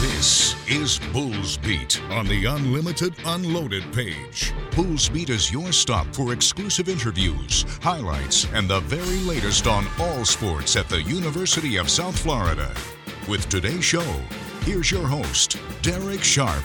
This is Bulls Beat on the Unlimited Unloaded page. Bulls Beat is your stop for exclusive interviews, highlights, and the very latest on all sports at the University of South Florida. With today's show, here's your host, Darek Sharp.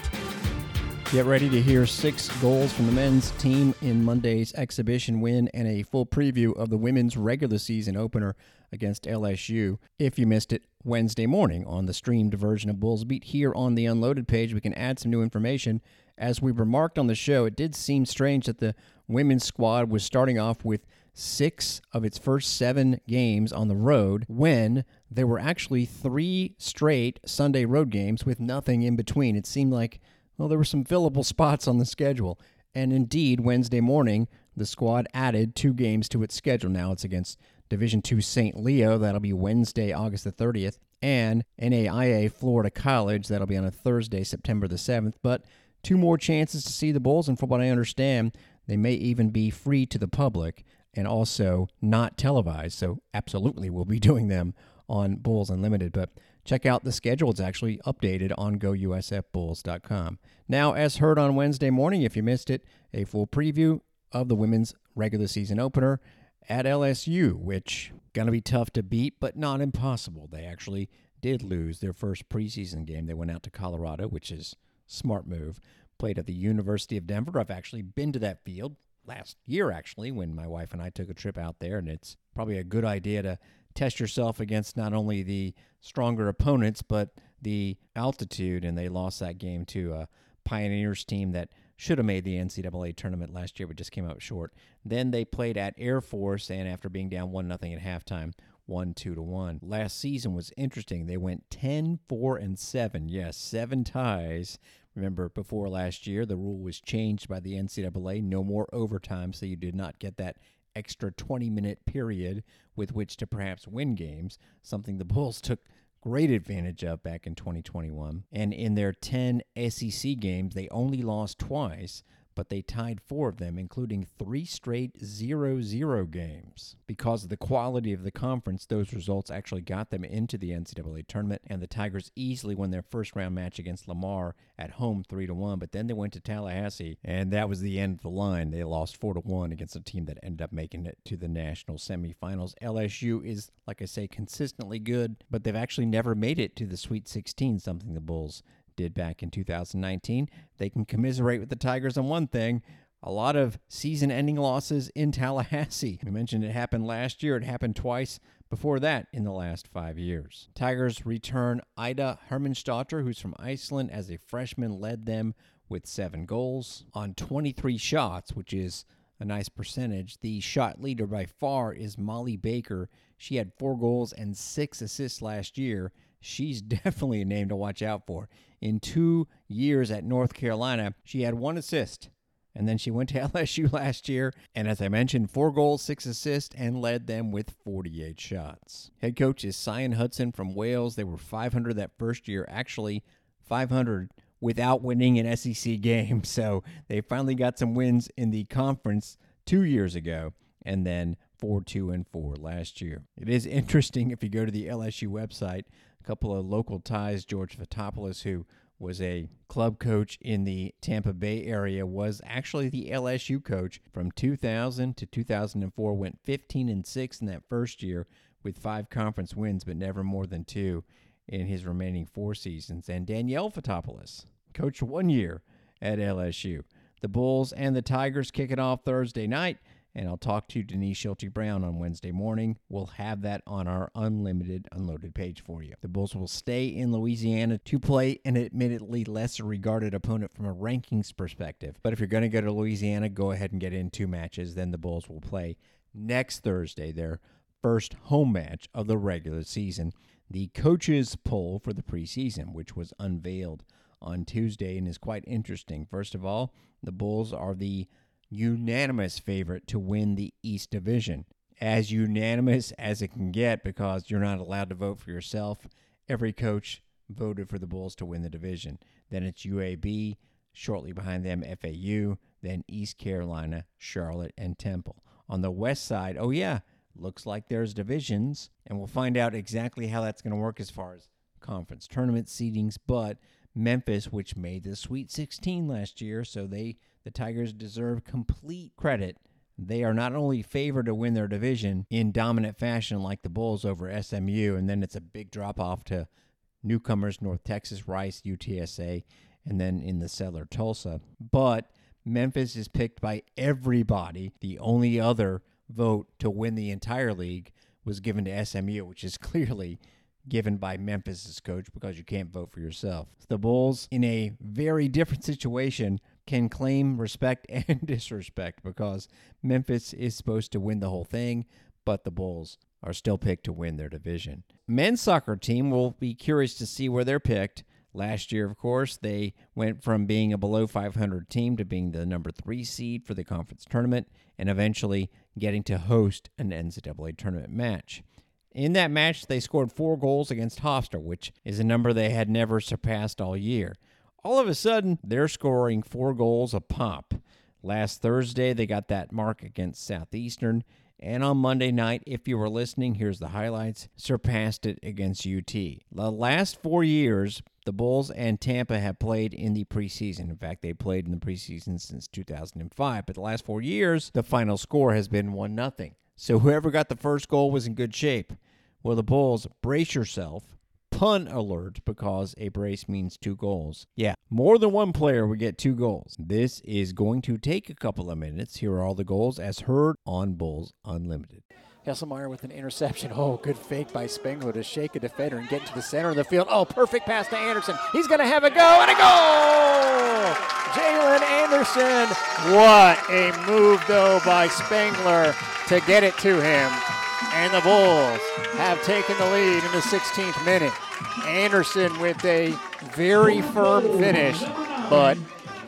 Get ready to hear six goals from the men's team in Monday's exhibition win and a full preview of the women's regular season opener against LSU. If you missed it Wednesday morning on the streamed version of Bulls Beat here on the Unloaded page, we can add some new information. As we remarked on the show, it did seem strange that the women's squad was starting off with six of its first seven games on the road when there were actually three straight Sunday road games with nothing in between. It seemed like well, there were some fillable spots on the schedule. And indeed, Wednesday morning, the squad added two games to its schedule. Now it's against Division II St. Leo, that'll be Wednesday, August the 30th, and NAIA Florida College, that'll be on a Thursday, September the 7th. But two more chances to see the Bulls, and from what I understand, they may even be free to the public and also not televised. So, absolutely, we'll be doing them on Bulls Unlimited. But check out the schedule. It's actually updated on gousfbulls.com. Now, as heard on Wednesday morning, if you missed it, a full preview of the women's regular season opener at LSU, which going to be tough to beat, but not impossible. They actually did lose their first preseason game. They went out to Colorado, which is smart move. Played at the University of Denver. I've actually been to that field last year, actually, when my wife and I took a trip out there, and it's probably a good idea to test yourself against not only the stronger opponents, but the altitude. And they lost that game to a Pioneers team that should have made the NCAA tournament last year, but just came out short. Then they played at Air Force, and after being down one nothing at halftime, won two to one. Last season was interesting. They went 10, 4, and 7. Yes, seven ties. Remember, before last year, the rule was changed by the NCAA. No more overtime, so you did not get that extra 20 minute period with which to perhaps win games, something the Bulls took great advantage of back in 2021. And in their 10 SEC games, they only lost twice, but they tied four of them, including three straight 0 0 games. Because of the quality of the conference, those results actually got them into the NCAA tournament, and the Tigers easily won their first round match against Lamar at home 3 1. But then they went to Tallahassee, and that was the end of the line. They lost 4 1 against a team that ended up making it to the national semifinals. LSU is, like I say, consistently good, but they've actually never made it to the Sweet 16, something the Bulls did back in 2019. They can commiserate with the Tigers on one thing. A lot of season ending losses in Tallahassee. We mentioned it happened last year. It happened twice before that in the last five years. Tigers return Ida Hermannsdottir, who's from Iceland, as a freshman, led them with seven goals on 23 shots, which is a nice percentage. The shot leader by far is Molly Baker. She had four goals and six assists last year. She's definitely a name to watch out for. In two years at North Carolina, she had one assist. And then she went to LSU last year, and as I mentioned, four goals, six assists, and led them with 48 shots. Head coach is Sian Hudson from Wales. They were 500 that first year, actually 500 without winning an SEC game. So they finally got some wins in the conference two years ago, and then 4 2 and 4 last year. It is interesting if you go to the LSU website, a couple of local ties, George Fotopoulos, who was a club coach in the Tampa Bay area, was actually the LSU coach from 2000 to 2004. Went 15 and 6 in that first year with five conference wins, but never more than two in his remaining four seasons. And Danielle Fotopoulos coached one year at LSU. The Bulls and the Tigers kick it off Thursday night and I'll talk to Denise Schilte Brown on Wednesday morning. We'll have that on our unlimited unloaded page for you. The Bulls will stay in Louisiana to play an admittedly lesser regarded opponent from a rankings perspective. But if you're going to go to Louisiana, go ahead and get in two matches. Then the Bulls will play next Thursday, their first home match of the regular season. The coaches' poll for the preseason, which was unveiled on Tuesday and is quite interesting. First of all, the Bulls are the unanimous favorite to win the East Division. As unanimous as it can get because you're not allowed to vote for yourself. Every coach voted for the Bulls to win the division. Then it's UAB, shortly behind them FAU, then East Carolina, Charlotte, and Temple. On the west side, oh yeah, looks like there's divisions, and we'll find out exactly how that's going to work as far as conference tournament seedings, but Memphis, which made the Sweet 16 last year, so they the Tigers deserve complete credit. They are not only favored to win their division in dominant fashion like the Bulls over SMU, and then it's a big drop off to newcomers North Texas, Rice, UTSA, and then in the cellar Tulsa. But Memphis is picked by everybody. The only other vote to win the entire league was given to SMU, which is clearly given by Memphis's coach because you can't vote for yourself. The Bulls, in a very different situation, can claim respect and disrespect because Memphis is supposed to win the whole thing, but the Bulls are still picked to win their division. Men's soccer team will be curious to see where they're picked. Last year, of course, they went from being a below 500 team to being the number three seed for the conference tournament and eventually getting to host an NCAA tournament match. In that match, they scored four goals against Hofstra, which is a number they had never surpassed all year. All of a sudden, they're scoring four goals a pop. Last Thursday, they got that mark against Southeastern, and on Monday night, if you were listening, here's the highlights, surpassed it against UT. The last four years, the Bulls and Tampa have played in the preseason. In fact, they played in the preseason since 2005, but the last four years, the final score has been 1 0. So whoever got the first goal was in good shape. Well, the Bulls, brace yourself. Pun alert because a brace means two goals. Yeah, more than one player would get two goals. This is going to take a couple of minutes. Here are all the goals as heard on Bulls Unlimited. Hesselmeyer with an interception. Oh, good fake by Spengler to shake a defender and get into the center of the field. Oh, perfect pass to Anderson. He's going to have a go and a goal! Jalen Anderson. What a move, though, by Spengler to get it to him and the Bulls have taken the lead in the 16th minute. Anderson with a very firm finish, but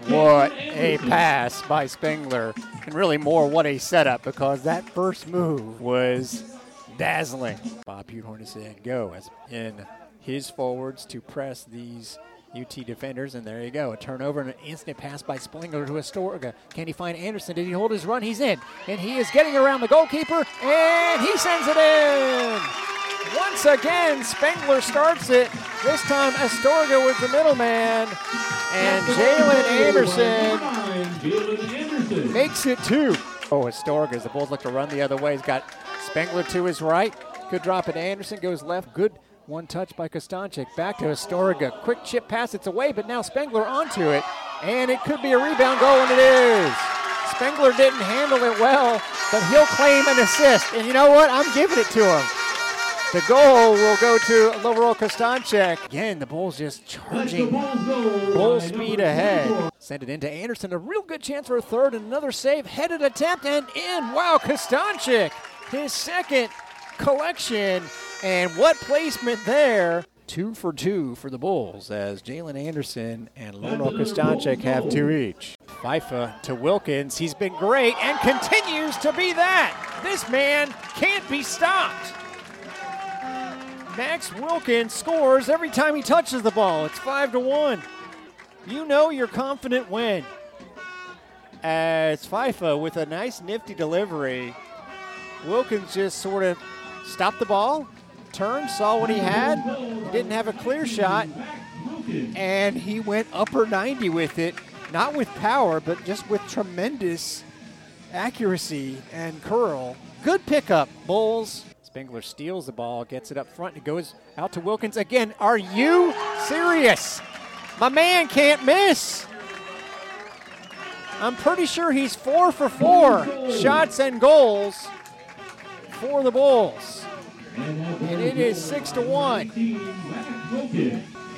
what a pass by Spengler, and really more what a setup because that first move was dazzling. Bob Butehorn is saying go as in his forwards to press these UT defenders, and there you go. A turnover and an instant pass by Spengler to Astorga. Can he find Anderson? Did he hold his run? He's in. And he is getting around the goalkeeper, and he sends it in. Once again, Spengler starts it. This time, Astorga was the middleman, and Jalen Anderson makes it two. Oh, Astorga, as the Bulls look to run the other way, he's got Spengler to his right. Good drop at Anderson, goes left. Good one touch by Kostancic. Back to Astorga. Quick chip pass. It's away, but now Spengler onto it. And it could be a rebound goal, and it is. Spengler didn't handle it well, but he'll claim an assist. And you know what? I'm giving it to him. The goal will go to Lovro Kostancic. Again, the Bulls just charging full speed ahead. Send it into Anderson. A real good chance for a third and another save. Headed attempt and in. Wow, Kostancic. His second collection and what placement there? Two for two for the Bulls as Jalen Anderson and Lovro Kostancic have two each. FIFA to Wilkins. He's been great and continues to be that. This man can't be stopped. Max Wilkins scores every time he touches the ball. It's five to one. You know you're confident when. As FIFA with a nice nifty delivery, Wilkins just sort of stopped the ball, turned, saw what he had. Didn't have a clear shot, and he went upper 90 with it, not with power, but just with tremendous accuracy and curl. Good pickup, Bulls. Spengler steals the ball, gets it up front, and goes out to Wilkins again. Are you serious? My man can't miss. I'm pretty sure he's four for four shots and goals for the Bulls. It is six to one.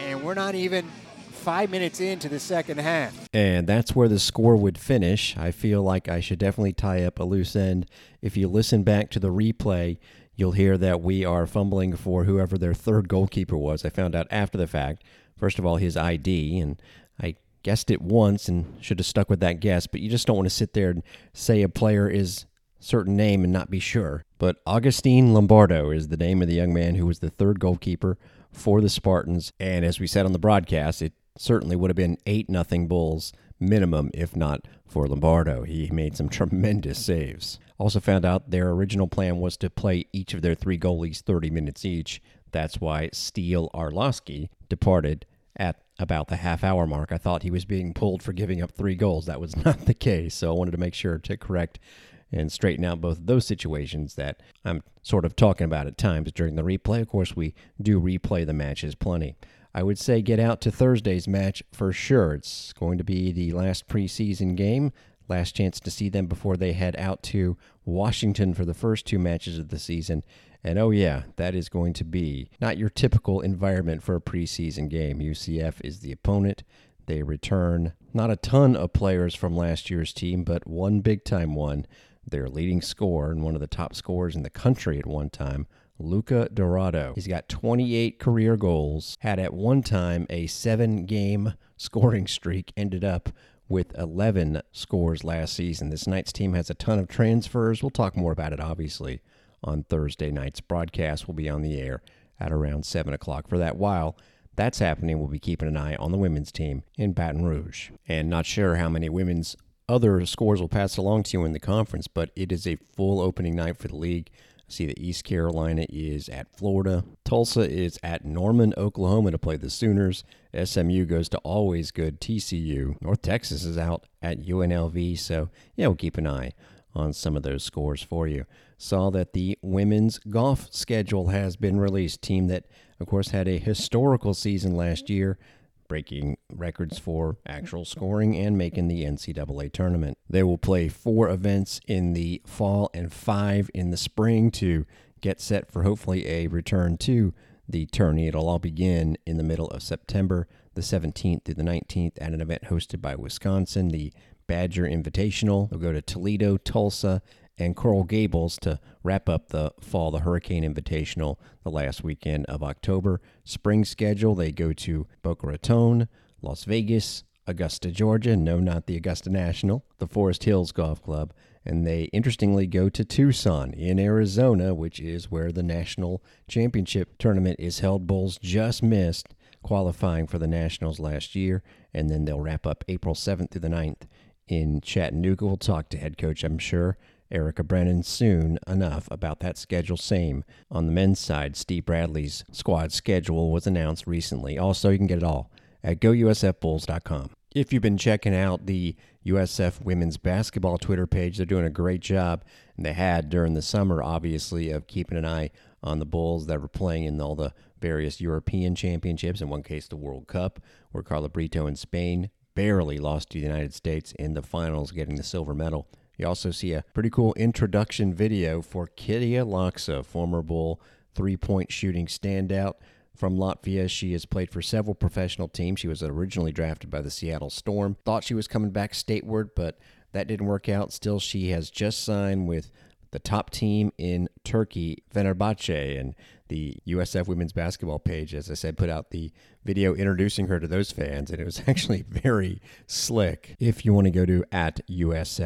And we're not even five minutes into the second half. And that's where the score would finish. I feel like I should definitely tie up a loose end. If you listen back to the replay, you'll hear that we are fumbling for whoever their third goalkeeper was. I found out after the fact. First of all, his ID, and I guessed it once and should have stuck with that guess, but you just don't want to sit there and say a player is certain name and not be sure. But Augustine Lombardo is the name of the young man who was the third goalkeeper for the Spartans. And as we said on the broadcast, it certainly would have been 8 nothing Bulls minimum if not for Lombardo. He made some tremendous saves. Also found out their original plan was to play each of their three goalies 30 minutes each. That's why Steele Arlovsky departed at about the half hour mark. I thought he was being pulled for giving up three goals. That was not the case. So I wanted to make sure to correct and straighten out both of those situations that I'm sort of talking about at times during the replay. Of course, we do replay the matches plenty. I would say get out to Thursday's match for sure. It's going to be the last preseason game, last chance to see them before they head out to Washington for the first two matches of the season. And oh, yeah, that is going to be not your typical environment for a preseason game. UCF is the opponent. They return not a ton of players from last year's team, but one big time one. Their leading scorer and one of the top scorers in the country at one time, Luca Dorado. He's got 28 career goals, had at one time a seven game scoring streak, ended up with 11 scores last season. This Knights' team has a ton of transfers. We'll talk more about it, obviously, on Thursday night's broadcast. We'll be on the air at around 7 o'clock. For that while that's happening, we'll be keeping an eye on the women's team in Baton Rouge. And not sure how many women's other scores will pass along to you in the conference, but it is a full opening night for the league. I see that East Carolina is at Florida. Tulsa is at Norman, Oklahoma to play the Sooners. SMU goes to always good TCU. North Texas is out at UNLV, so yeah, we'll keep an eye on some of those scores for you. Saw that the women's golf schedule has been released. Team that, of course, had a historical season last year breaking records for actual mm-hmm. scoring and making the NCAA tournament. They will play four events in the fall and five in the spring to get set for hopefully a return to the tourney. It'll all begin in the middle of September, the 17th through the 19th, at an event hosted by Wisconsin, the Badger Invitational. They'll go to Toledo, Tulsa, and Coral Gables to wrap up the fall, the Hurricane Invitational, the last weekend of October. Spring schedule, they go to Boca Raton, Las Vegas, Augusta, Georgia. No, not the Augusta National, the Forest Hills Golf Club. And they interestingly go to Tucson in Arizona, which is where the national championship tournament is held. Bulls just missed qualifying for the Nationals last year, and then they'll wrap up April 7th through the 9th in Chattanooga. We'll talk to head coach, I'm sure, Erica Brennan soon enough about that schedule. Same on the men's side. Steve Bradley's squad schedule was announced recently. Also, you can get it all at gousfbulls.com. If you've been checking out the USF women's basketball Twitter page, they're doing a great job. And they had during the summer, obviously, of keeping an eye on the Bulls that were playing in all the various European championships, in one case, the World Cup, where Carla Brito in Spain barely lost to the United States in the finals, getting the silver medal. You also see a pretty cool introduction video for Kitija Laksa, former Bull three point shooting standout from Latvia. She has played for several professional teams. She was originally drafted by the Seattle Storm. Thought she was coming back stateward, but that didn't work out. Still, she has just signed with the top team in Turkey, Fenerbahce, and the USF women's basketball page, as I said, put out the video introducing her to those fans, and it was actually very slick. If you want to go to at USFWBB,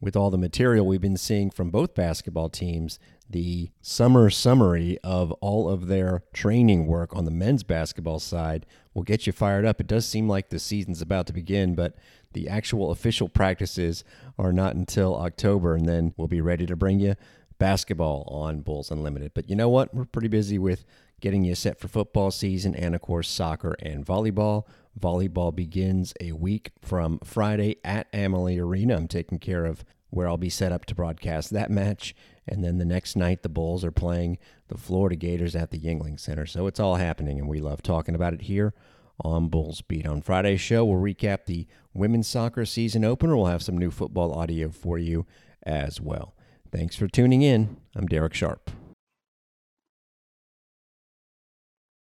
with all the material we've been seeing from both basketball teams, the summer summary of all of their training work on the men's basketball side will get you fired up. It does seem like the season's about to begin, but the actual official practices are not until October, and then we'll be ready to bring you basketball on Bulls Unlimited. But you know what? We're pretty busy with getting you set for football season and, of course, soccer and volleyball. Volleyball begins a week from Friday at Amalie Arena. I'm taking care of where I'll be set up to broadcast that match. And then the next night, the Bulls are playing the Florida Gators at the Yuengling Center. So it's all happening, and we love talking about it here on Bulls Beat. On Friday's show, we'll recap the women's soccer season opener. We'll have some new football audio for you as well. Thanks for tuning in. I'm Darek Sharp.